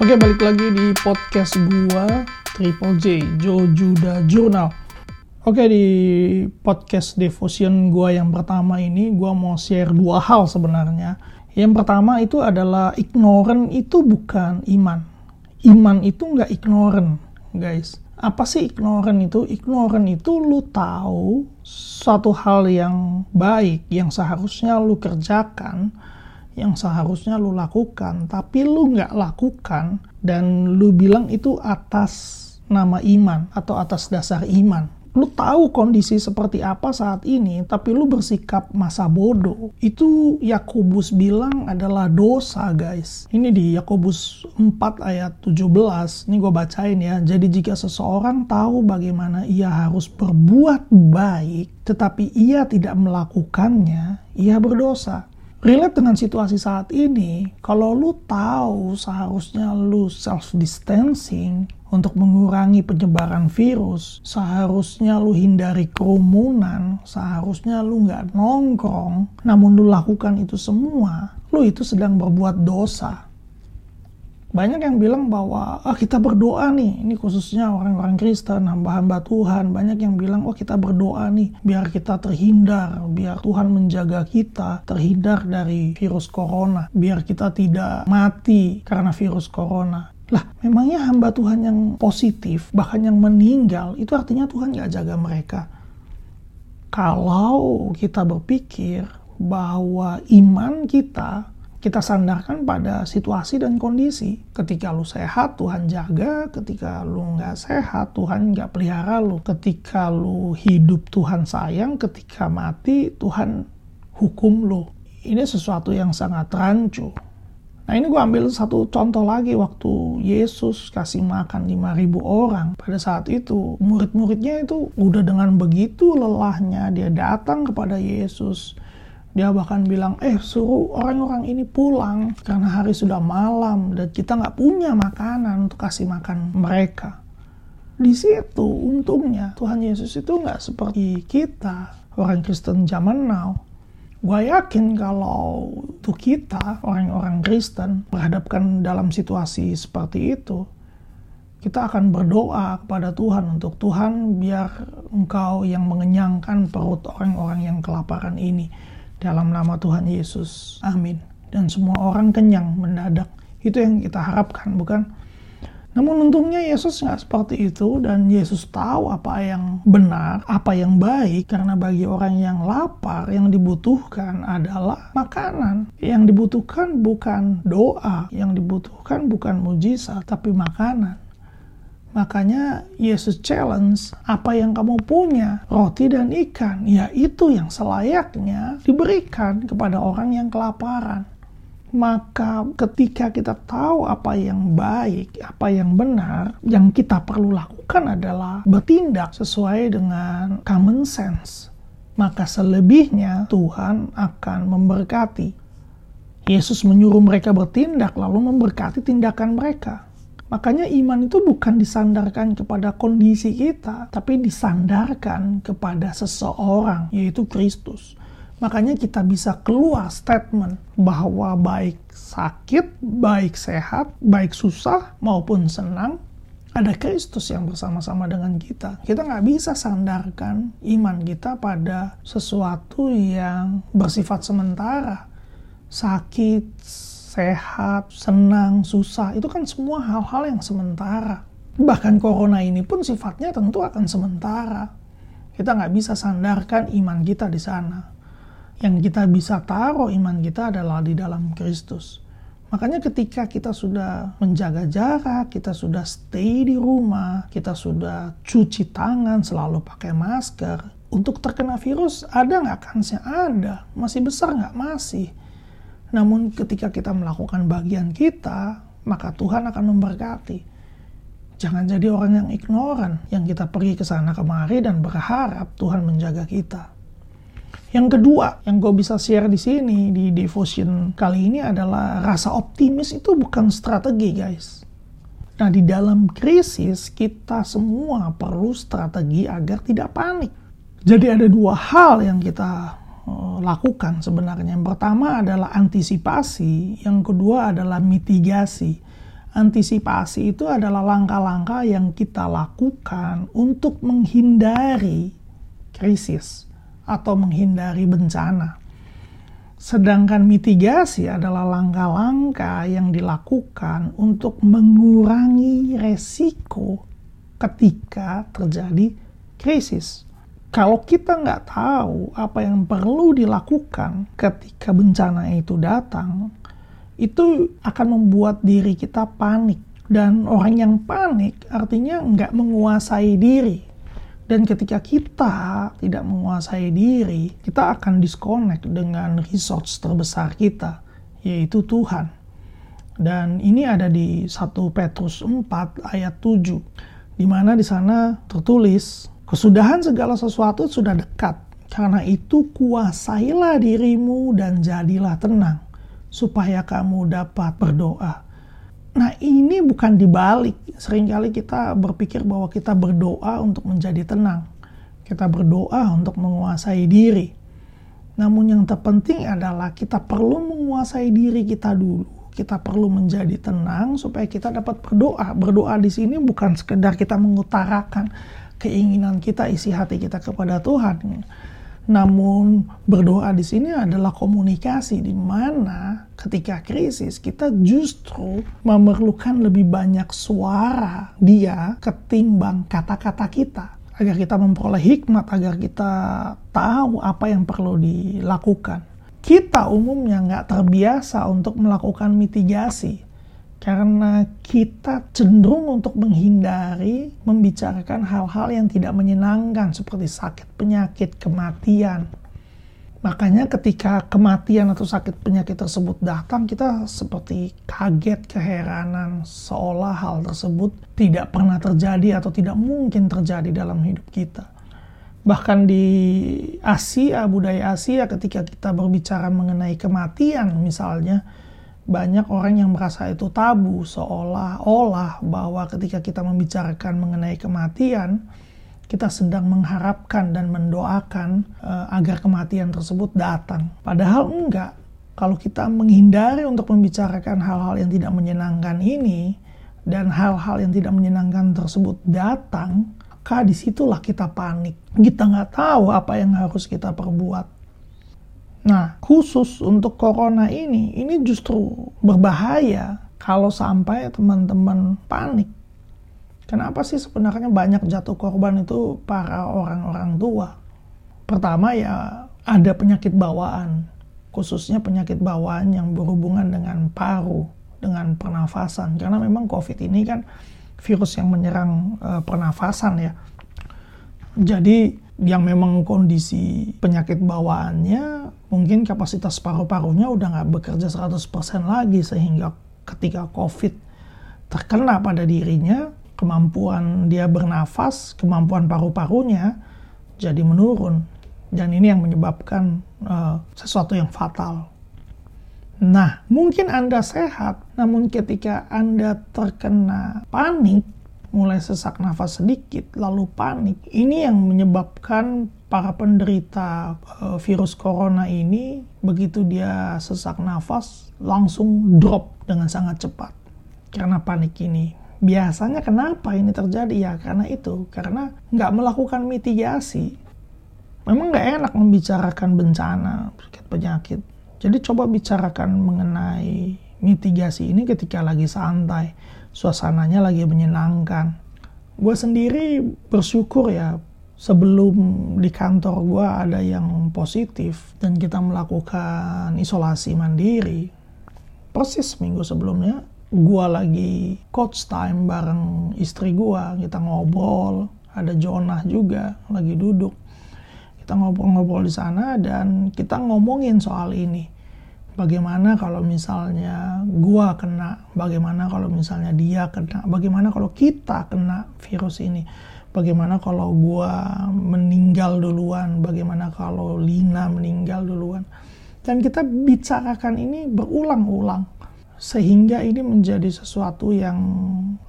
Oke, balik lagi di podcast gua Triple J, Joe Judah Journal. Oke, di podcast devotion gua yang pertama ini, gua mau share dua hal sebenarnya. Yang pertama itu adalah ignorant itu bukan iman. Iman itu nggak ignorant, guys. Apa sih ignorant itu? Ignorant itu lu tahu suatu hal yang baik, yang seharusnya lu kerjakan, yang seharusnya lu lakukan, tapi lu nggak lakukan dan lu bilang itu atas nama iman atau atas dasar iman lu tahu kondisi seperti apa saat ini, tapi lu bersikap masa bodoh. Itu Yakobus bilang adalah dosa, guys. Ini di Yakobus 4 ayat 17. Ini gue bacain ya. Jadi jika seseorang tahu bagaimana ia harus berbuat baik, tetapi ia tidak melakukannya, ia berdosa relate dengan situasi saat ini, kalau lu tahu seharusnya lu self distancing untuk mengurangi penyebaran virus, seharusnya lu hindari kerumunan, seharusnya lu nggak nongkrong, namun lu lakukan itu semua, lu itu sedang berbuat dosa banyak yang bilang bahwa ah kita berdoa nih. Ini khususnya orang-orang Kristen hamba-hamba Tuhan. Banyak yang bilang oh kita berdoa nih biar kita terhindar biar Tuhan menjaga kita terhindar dari virus corona biar kita tidak mati karena virus corona. Lah memangnya hamba Tuhan yang positif bahkan yang meninggal itu artinya Tuhan nggak jaga mereka? Kalau kita berpikir bahwa iman kita kita sandarkan pada situasi dan kondisi. Ketika lu sehat, Tuhan jaga. Ketika lu nggak sehat, Tuhan nggak pelihara lu. Ketika lu hidup, Tuhan sayang. Ketika mati, Tuhan hukum lu. Ini sesuatu yang sangat rancu. Nah ini gue ambil satu contoh lagi waktu Yesus kasih makan 5.000 orang. Pada saat itu murid-muridnya itu udah dengan begitu lelahnya dia datang kepada Yesus dia bahkan bilang, eh suruh orang-orang ini pulang karena hari sudah malam dan kita nggak punya makanan untuk kasih makan mereka. Di situ untungnya Tuhan Yesus itu nggak seperti kita orang Kristen zaman now. Gue yakin kalau untuk kita orang-orang Kristen berhadapkan dalam situasi seperti itu, kita akan berdoa kepada Tuhan untuk Tuhan biar Engkau yang mengenyangkan perut orang-orang yang kelaparan ini dalam nama Tuhan Yesus. Amin. Dan semua orang kenyang mendadak. Itu yang kita harapkan, bukan? Namun untungnya Yesus nggak seperti itu dan Yesus tahu apa yang benar, apa yang baik karena bagi orang yang lapar yang dibutuhkan adalah makanan. Yang dibutuhkan bukan doa, yang dibutuhkan bukan mujizat tapi makanan. Makanya Yesus challenge apa yang kamu punya, roti dan ikan, ya itu yang selayaknya diberikan kepada orang yang kelaparan. Maka ketika kita tahu apa yang baik, apa yang benar, yang kita perlu lakukan adalah bertindak sesuai dengan common sense. Maka selebihnya Tuhan akan memberkati. Yesus menyuruh mereka bertindak lalu memberkati tindakan mereka Makanya iman itu bukan disandarkan kepada kondisi kita, tapi disandarkan kepada seseorang, yaitu Kristus. Makanya kita bisa keluar statement bahwa baik sakit, baik sehat, baik susah maupun senang, ada Kristus yang bersama-sama dengan kita. Kita nggak bisa sandarkan iman kita pada sesuatu yang bersifat sementara. Sakit, sehat, senang, susah, itu kan semua hal-hal yang sementara. Bahkan corona ini pun sifatnya tentu akan sementara. Kita nggak bisa sandarkan iman kita di sana. Yang kita bisa taruh iman kita adalah di dalam Kristus. Makanya ketika kita sudah menjaga jarak, kita sudah stay di rumah, kita sudah cuci tangan, selalu pakai masker, untuk terkena virus ada nggak kansnya? Ada. Masih besar nggak? Masih. Namun ketika kita melakukan bagian kita, maka Tuhan akan memberkati. Jangan jadi orang yang ignoran, yang kita pergi ke sana kemari dan berharap Tuhan menjaga kita. Yang kedua, yang gue bisa share di sini di devotion kali ini adalah rasa optimis itu bukan strategi, guys. Nah, di dalam krisis kita semua perlu strategi agar tidak panik. Jadi ada dua hal yang kita lakukan sebenarnya. Yang pertama adalah antisipasi, yang kedua adalah mitigasi. Antisipasi itu adalah langkah-langkah yang kita lakukan untuk menghindari krisis atau menghindari bencana. Sedangkan mitigasi adalah langkah-langkah yang dilakukan untuk mengurangi resiko ketika terjadi krisis. Kalau kita nggak tahu apa yang perlu dilakukan ketika bencana itu datang, itu akan membuat diri kita panik. Dan orang yang panik artinya nggak menguasai diri dan ketika kita tidak menguasai diri, kita akan disconnect dengan resource terbesar kita, yaitu Tuhan. Dan ini ada di 1 Petrus 4 ayat 7, di mana di sana tertulis, kesudahan segala sesuatu sudah dekat, karena itu kuasailah dirimu dan jadilah tenang, supaya kamu dapat berdoa Nah ini bukan dibalik. Seringkali kita berpikir bahwa kita berdoa untuk menjadi tenang. Kita berdoa untuk menguasai diri. Namun yang terpenting adalah kita perlu menguasai diri kita dulu. Kita perlu menjadi tenang supaya kita dapat berdoa. Berdoa di sini bukan sekedar kita mengutarakan keinginan kita, isi hati kita kepada Tuhan. Namun berdoa di sini adalah komunikasi di mana ketika krisis kita justru memerlukan lebih banyak suara dia ketimbang kata-kata kita. Agar kita memperoleh hikmat agar kita tahu apa yang perlu dilakukan. Kita umumnya nggak terbiasa untuk melakukan mitigasi karena kita cenderung untuk menghindari membicarakan hal-hal yang tidak menyenangkan seperti sakit penyakit, kematian. Makanya ketika kematian atau sakit penyakit tersebut datang, kita seperti kaget, keheranan, seolah hal tersebut tidak pernah terjadi atau tidak mungkin terjadi dalam hidup kita. Bahkan di Asia, budaya Asia ketika kita berbicara mengenai kematian misalnya, banyak orang yang merasa itu tabu seolah-olah bahwa ketika kita membicarakan mengenai kematian kita sedang mengharapkan dan mendoakan uh, agar kematian tersebut datang. Padahal enggak. Kalau kita menghindari untuk membicarakan hal-hal yang tidak menyenangkan ini dan hal-hal yang tidak menyenangkan tersebut datang maka di situlah kita panik. Kita nggak tahu apa yang harus kita perbuat Nah, khusus untuk corona ini, ini justru berbahaya kalau sampai teman-teman panik. Kenapa sih sebenarnya banyak jatuh korban itu para orang-orang tua? Pertama ya ada penyakit bawaan, khususnya penyakit bawaan yang berhubungan dengan paru, dengan pernafasan. Karena memang COVID ini kan virus yang menyerang e, pernafasan ya. Jadi yang memang kondisi penyakit bawaannya mungkin kapasitas paru-parunya udah nggak bekerja 100% lagi sehingga ketika COVID terkena pada dirinya kemampuan dia bernafas, kemampuan paru-parunya jadi menurun dan ini yang menyebabkan uh, sesuatu yang fatal. Nah, mungkin Anda sehat, namun ketika Anda terkena panik, mulai sesak nafas sedikit, lalu panik. Ini yang menyebabkan para penderita uh, virus corona ini begitu dia sesak nafas langsung drop dengan sangat cepat karena panik ini. Biasanya kenapa ini terjadi ya karena itu karena nggak melakukan mitigasi. Memang nggak enak membicarakan bencana penyakit. Jadi coba bicarakan mengenai mitigasi ini ketika lagi santai suasananya lagi menyenangkan. Gue sendiri bersyukur ya sebelum di kantor gue ada yang positif dan kita melakukan isolasi mandiri. Persis minggu sebelumnya gue lagi coach time bareng istri gue, kita ngobrol, ada Jonah juga lagi duduk. Kita ngobrol-ngobrol di sana dan kita ngomongin soal ini bagaimana kalau misalnya gua kena, bagaimana kalau misalnya dia kena, bagaimana kalau kita kena virus ini, bagaimana kalau gua meninggal duluan, bagaimana kalau Lina meninggal duluan. Dan kita bicarakan ini berulang-ulang sehingga ini menjadi sesuatu yang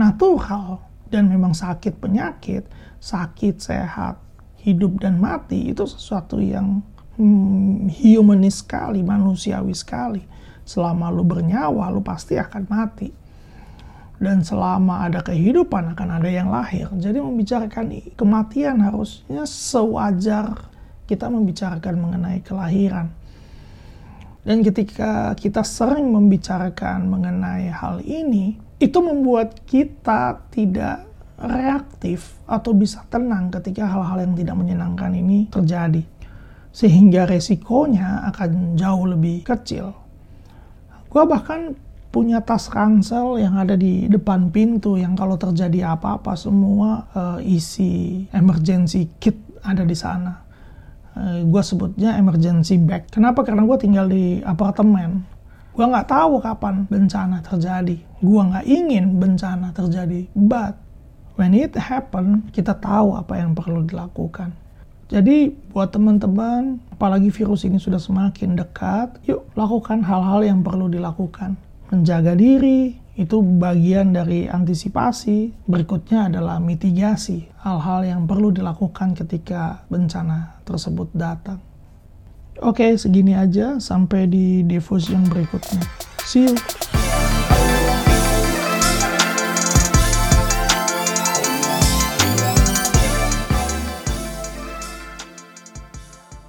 natural dan memang sakit penyakit, sakit sehat, hidup dan mati itu sesuatu yang hmm, humanis sekali, manusiawi sekali. Selama lu bernyawa, lu pasti akan mati. dan selama ada kehidupan akan ada yang lahir. Jadi membicarakan kematian harusnya sewajar kita membicarakan mengenai kelahiran. Dan ketika kita sering membicarakan mengenai hal ini, itu membuat kita tidak reaktif atau bisa tenang ketika hal-hal yang tidak menyenangkan ini terjadi. Sehingga resikonya akan jauh lebih kecil. Gue bahkan punya tas ransel yang ada di depan pintu yang kalau terjadi apa-apa semua uh, isi emergency kit ada di sana. Uh, eh, gue sebutnya emergency bag. Kenapa? Karena gue tinggal di apartemen. Gue nggak tahu kapan bencana terjadi. Gue nggak ingin bencana terjadi. But when it happen, kita tahu apa yang perlu dilakukan. Jadi buat teman-teman, apalagi virus ini sudah semakin dekat, yuk lakukan hal-hal yang perlu dilakukan menjaga diri itu bagian dari antisipasi. Berikutnya adalah mitigasi, hal-hal yang perlu dilakukan ketika bencana tersebut datang. Oke, segini aja. Sampai di diffusion berikutnya. See you.